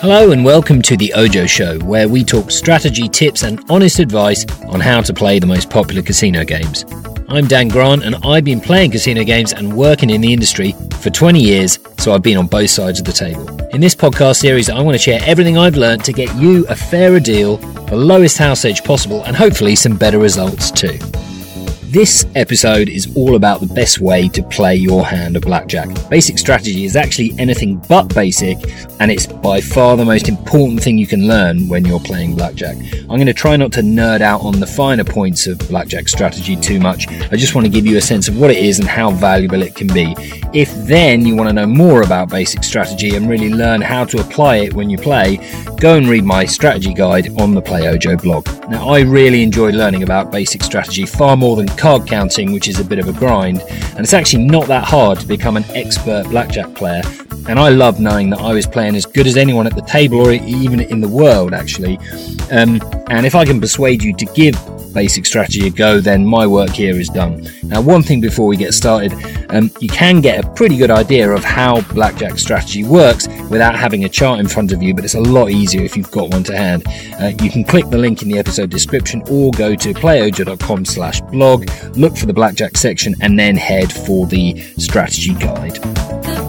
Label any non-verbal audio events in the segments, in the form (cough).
Hello and welcome to the Ojo Show, where we talk strategy, tips, and honest advice on how to play the most popular casino games. I'm Dan Grant, and I've been playing casino games and working in the industry for 20 years, so I've been on both sides of the table. In this podcast series, I want to share everything I've learned to get you a fairer deal, the lowest house edge possible, and hopefully some better results too. This episode is all about the best way to play your hand of blackjack. Basic strategy is actually anything but basic, and it's by far the most important thing you can learn when you're playing blackjack. I'm going to try not to nerd out on the finer points of blackjack strategy too much. I just want to give you a sense of what it is and how valuable it can be. If then you want to know more about basic strategy and really learn how to apply it when you play, go and read my strategy guide on the PlayOjo blog. Now, I really enjoy learning about basic strategy far more than card counting, which is a bit of a grind, and it's actually not that hard to become an expert blackjack player. And I love knowing that I was playing as good as anyone at the table or even in the world, actually. Um, and if I can persuade you to give basic strategy go, then my work here is done. Now, one thing before we get started, um, you can get a pretty good idea of how blackjack strategy works without having a chart in front of you, but it's a lot easier if you've got one to hand. Uh, you can click the link in the episode description or go to playojo.com slash blog, look for the blackjack section, and then head for the strategy guide.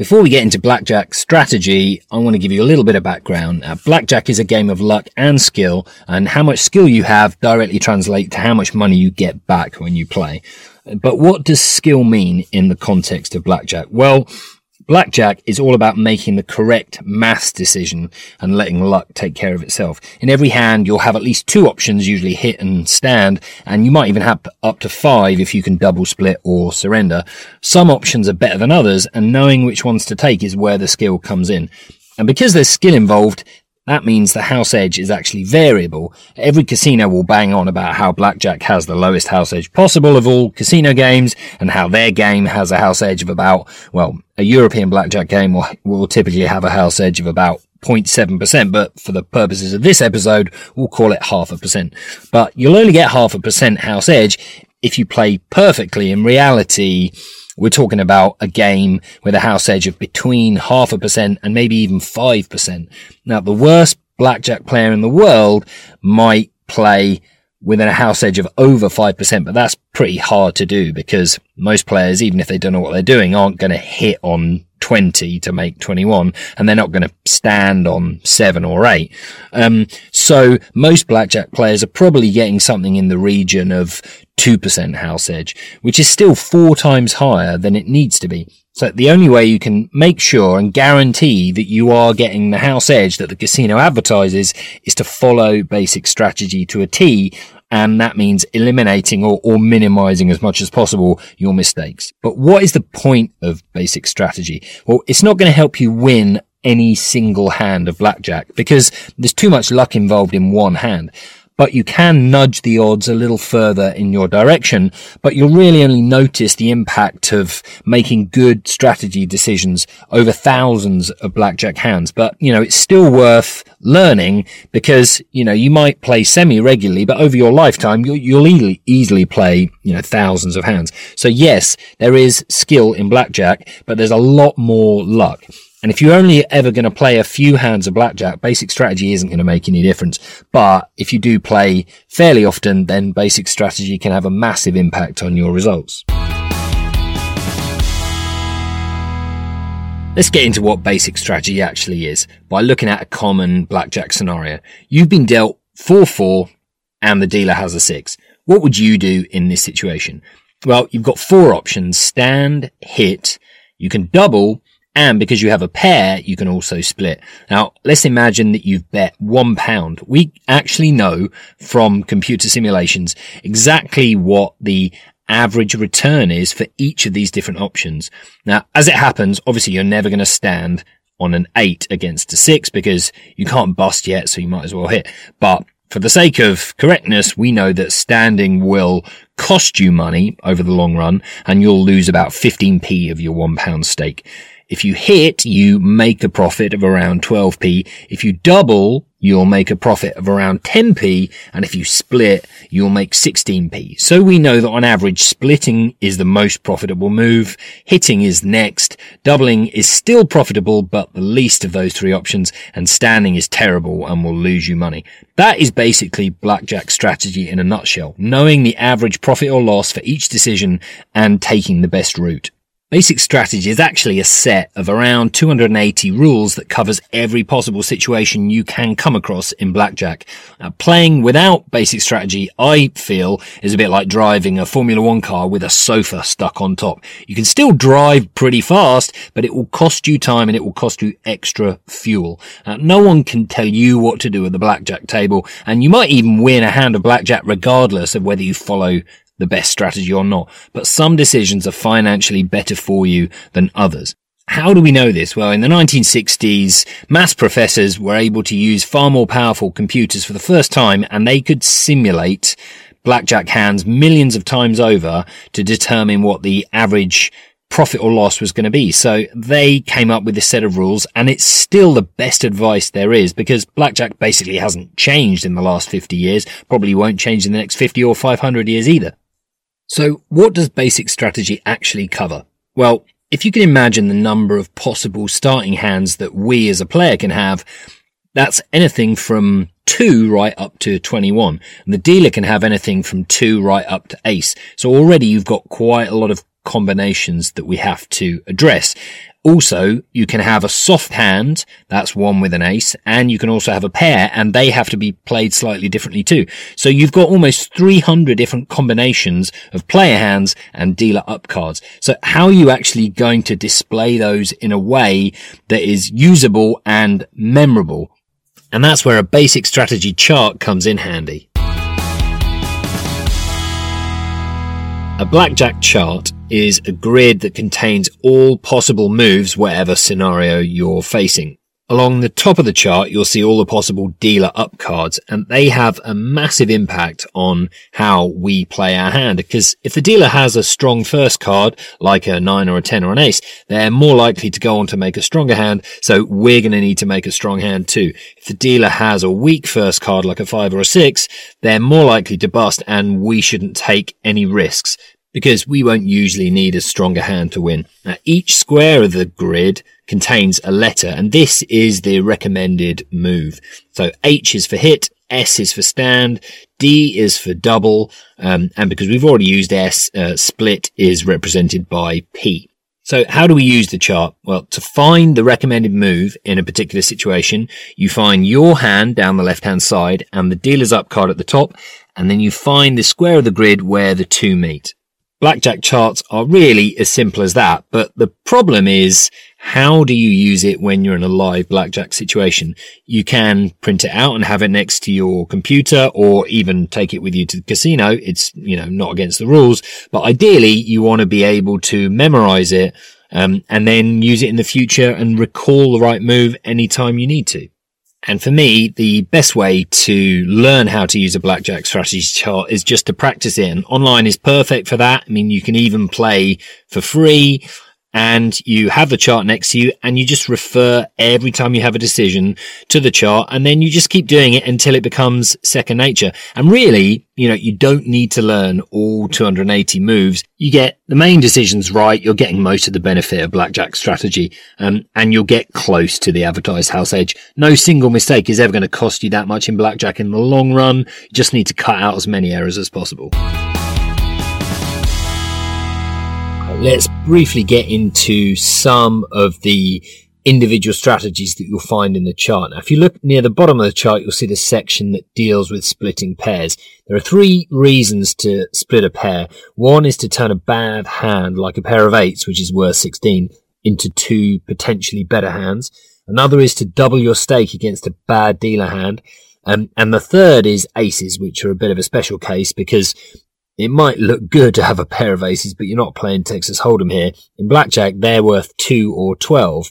Before we get into blackjack strategy, I want to give you a little bit of background. Now, blackjack is a game of luck and skill, and how much skill you have directly translate to how much money you get back when you play. But what does skill mean in the context of blackjack? Well, Blackjack is all about making the correct mass decision and letting luck take care of itself. In every hand, you'll have at least two options, usually hit and stand, and you might even have up to five if you can double split or surrender. Some options are better than others, and knowing which ones to take is where the skill comes in. And because there's skill involved, that means the house edge is actually variable. Every casino will bang on about how blackjack has the lowest house edge possible of all casino games and how their game has a house edge of about, well, a European blackjack game will, will typically have a house edge of about 0.7%, but for the purposes of this episode, we'll call it half a percent. But you'll only get half a percent house edge if you play perfectly. In reality, we're talking about a game with a house edge of between half a percent and maybe even 5%. Now, the worst blackjack player in the world might play within a house edge of over 5%, but that's pretty hard to do because most players, even if they don't know what they're doing, aren't going to hit on 20 to make 21 and they're not going to stand on seven or eight. Um, so most blackjack players are probably getting something in the region of 2% house edge, which is still four times higher than it needs to be. So the only way you can make sure and guarantee that you are getting the house edge that the casino advertises is to follow basic strategy to a T. And that means eliminating or, or minimizing as much as possible your mistakes. But what is the point of basic strategy? Well, it's not going to help you win any single hand of blackjack because there's too much luck involved in one hand but you can nudge the odds a little further in your direction, but you'll really only notice the impact of making good strategy decisions over thousands of blackjack hands. But, you know, it's still worth learning because, you know, you might play semi regularly, but over your lifetime, you'll, you'll easily, easily play, you know, thousands of hands. So yes, there is skill in blackjack, but there's a lot more luck. And if you're only ever going to play a few hands of blackjack, basic strategy isn't going to make any difference. But if you do play fairly often, then basic strategy can have a massive impact on your results. Let's get into what basic strategy actually is by looking at a common blackjack scenario. You've been dealt 4-4 and the dealer has a 6. What would you do in this situation? Well, you've got four options. Stand, hit, you can double, and because you have a pair, you can also split. Now, let's imagine that you've bet one pound. We actually know from computer simulations exactly what the average return is for each of these different options. Now, as it happens, obviously you're never going to stand on an eight against a six because you can't bust yet, so you might as well hit. But for the sake of correctness, we know that standing will cost you money over the long run and you'll lose about 15p of your one pound stake. If you hit, you make a profit of around 12p. If you double, you'll make a profit of around 10p. And if you split, you'll make 16p. So we know that on average, splitting is the most profitable move. Hitting is next. Doubling is still profitable, but the least of those three options. And standing is terrible and will lose you money. That is basically blackjack strategy in a nutshell. Knowing the average profit or loss for each decision and taking the best route. Basic strategy is actually a set of around 280 rules that covers every possible situation you can come across in blackjack. Now, playing without basic strategy, I feel, is a bit like driving a Formula One car with a sofa stuck on top. You can still drive pretty fast, but it will cost you time and it will cost you extra fuel. Uh, no one can tell you what to do at the blackjack table, and you might even win a hand of blackjack regardless of whether you follow the best strategy or not, but some decisions are financially better for you than others. How do we know this? Well, in the 1960s, maths professors were able to use far more powerful computers for the first time and they could simulate blackjack hands millions of times over to determine what the average profit or loss was going to be. So they came up with this set of rules and it's still the best advice there is because blackjack basically hasn't changed in the last 50 years, probably won't change in the next 50 or 500 years either. So what does basic strategy actually cover? Well, if you can imagine the number of possible starting hands that we as a player can have, that's anything from two right up to 21. And the dealer can have anything from two right up to ace. So already you've got quite a lot of combinations that we have to address. Also, you can have a soft hand, that's one with an ace, and you can also have a pair, and they have to be played slightly differently too. So you've got almost 300 different combinations of player hands and dealer up cards. So how are you actually going to display those in a way that is usable and memorable? And that's where a basic strategy chart comes in handy. A blackjack chart is a grid that contains all possible moves whatever scenario you're facing. Along the top of the chart, you'll see all the possible dealer up cards and they have a massive impact on how we play our hand. Because if the dealer has a strong first card, like a nine or a 10 or an ace, they're more likely to go on to make a stronger hand. So we're going to need to make a strong hand too. If the dealer has a weak first card, like a five or a six, they're more likely to bust and we shouldn't take any risks because we won't usually need a stronger hand to win. Now, each square of the grid contains a letter, and this is the recommended move. So H is for hit, S is for stand, D is for double, um, and because we've already used S, uh, split is represented by P. So how do we use the chart? Well, to find the recommended move in a particular situation, you find your hand down the left-hand side and the dealer's up card at the top, and then you find the square of the grid where the two meet. Blackjack charts are really as simple as that, but the problem is how do you use it when you're in a live blackjack situation? You can print it out and have it next to your computer or even take it with you to the casino. It's, you know, not against the rules, but ideally you want to be able to memorize it um, and then use it in the future and recall the right move anytime you need to. And for me, the best way to learn how to use a blackjack strategy chart is just to practice it. And online is perfect for that. I mean, you can even play for free and you have the chart next to you and you just refer every time you have a decision to the chart and then you just keep doing it until it becomes second nature. And really, you know, you don't need to learn all 280 moves. You get the main decisions right. You're getting most of the benefit of blackjack strategy. Um, and you'll get close to the advertised house edge. No single mistake is ever going to cost you that much in blackjack in the long run. You just need to cut out as many errors as possible. Let's briefly get into some of the individual strategies that you'll find in the chart. Now, if you look near the bottom of the chart, you'll see the section that deals with splitting pairs. There are three reasons to split a pair. One is to turn a bad hand, like a pair of eights, which is worth 16, into two potentially better hands. Another is to double your stake against a bad dealer hand. Um, and the third is aces, which are a bit of a special case because it might look good to have a pair of aces, but you're not playing Texas Hold'em here. In blackjack, they're worth two or 12.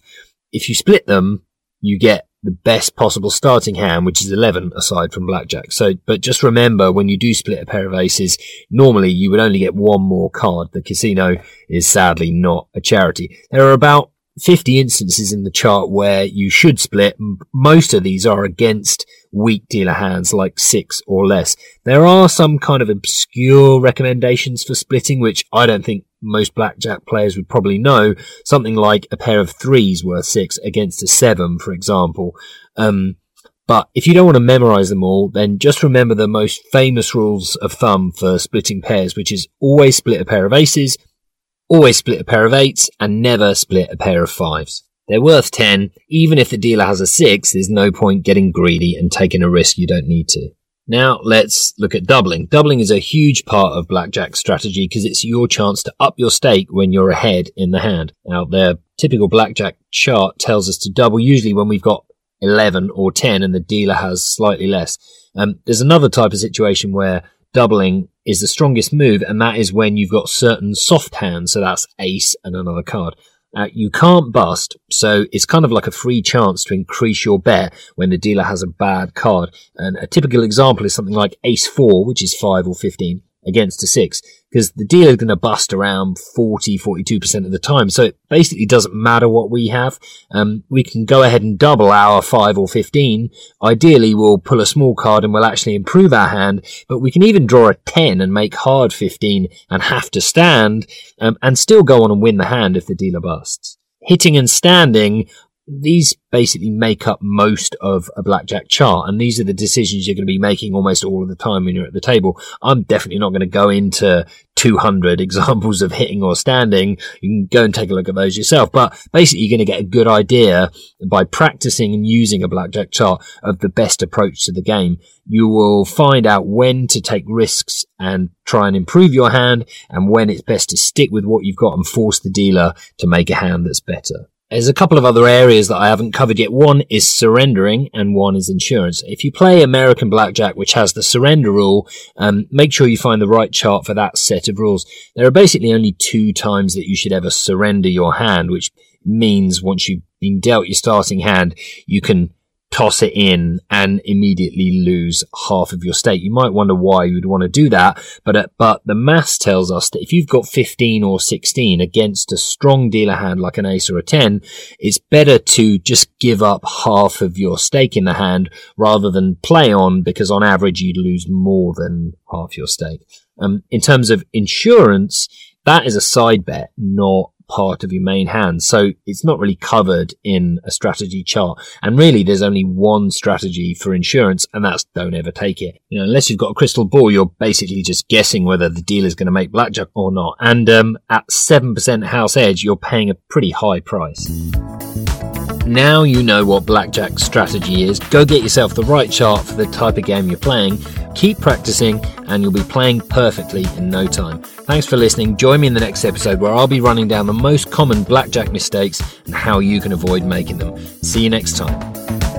If you split them, you get the best possible starting hand, which is 11 aside from blackjack. So, but just remember when you do split a pair of aces, normally you would only get one more card. The casino is sadly not a charity. There are about 50 instances in the chart where you should split. Most of these are against weak dealer hands like six or less. There are some kind of obscure recommendations for splitting, which I don't think most blackjack players would probably know. Something like a pair of threes worth six against a seven, for example. Um, but if you don't want to memorize them all, then just remember the most famous rules of thumb for splitting pairs, which is always split a pair of aces, always split a pair of eights, and never split a pair of fives. They're worth 10. Even if the dealer has a 6, there's no point getting greedy and taking a risk you don't need to. Now let's look at doubling. Doubling is a huge part of blackjack strategy because it's your chance to up your stake when you're ahead in the hand. Now their typical blackjack chart tells us to double usually when we've got 11 or 10 and the dealer has slightly less. Um, there's another type of situation where doubling is the strongest move and that is when you've got certain soft hands. So that's ace and another card. Uh, you can't bust, so it's kind of like a free chance to increase your bet when the dealer has a bad card. And a typical example is something like ace four, which is five or 15 against a six because the deal is going to bust around 40, 42% of the time. So it basically doesn't matter what we have. Um, we can go ahead and double our 5 or 15. Ideally, we'll pull a small card and we'll actually improve our hand, but we can even draw a 10 and make hard 15 and have to stand um, and still go on and win the hand if the dealer busts. Hitting and standing these basically make up most of a blackjack chart. And these are the decisions you're going to be making almost all of the time when you're at the table. I'm definitely not going to go into 200 (laughs) examples of hitting or standing. You can go and take a look at those yourself. But basically you're going to get a good idea by practicing and using a blackjack chart of the best approach to the game. You will find out when to take risks and try and improve your hand and when it's best to stick with what you've got and force the dealer to make a hand that's better. There's a couple of other areas that I haven't covered yet. One is surrendering and one is insurance. If you play American Blackjack, which has the surrender rule, um, make sure you find the right chart for that set of rules. There are basically only two times that you should ever surrender your hand, which means once you've been dealt your starting hand, you can toss it in and immediately lose half of your stake. You might wonder why you would want to do that, but uh, but the maths tells us that if you've got 15 or 16 against a strong dealer hand like an ace or a 10, it's better to just give up half of your stake in the hand rather than play on because on average you'd lose more than half your stake. Um, in terms of insurance, that is a side bet, not part of your main hand. So it's not really covered in a strategy chart. And really, there's only one strategy for insurance, and that's don't ever take it. You know, unless you've got a crystal ball, you're basically just guessing whether the dealer's going to make blackjack or not. And um, at 7% house edge, you're paying a pretty high price. Now you know what blackjack strategy is. Go get yourself the right chart for the type of game you're playing. Keep practicing, and you'll be playing perfectly in no time. Thanks for listening. Join me in the next episode where I'll be running down the most common blackjack mistakes and how you can avoid making them. See you next time.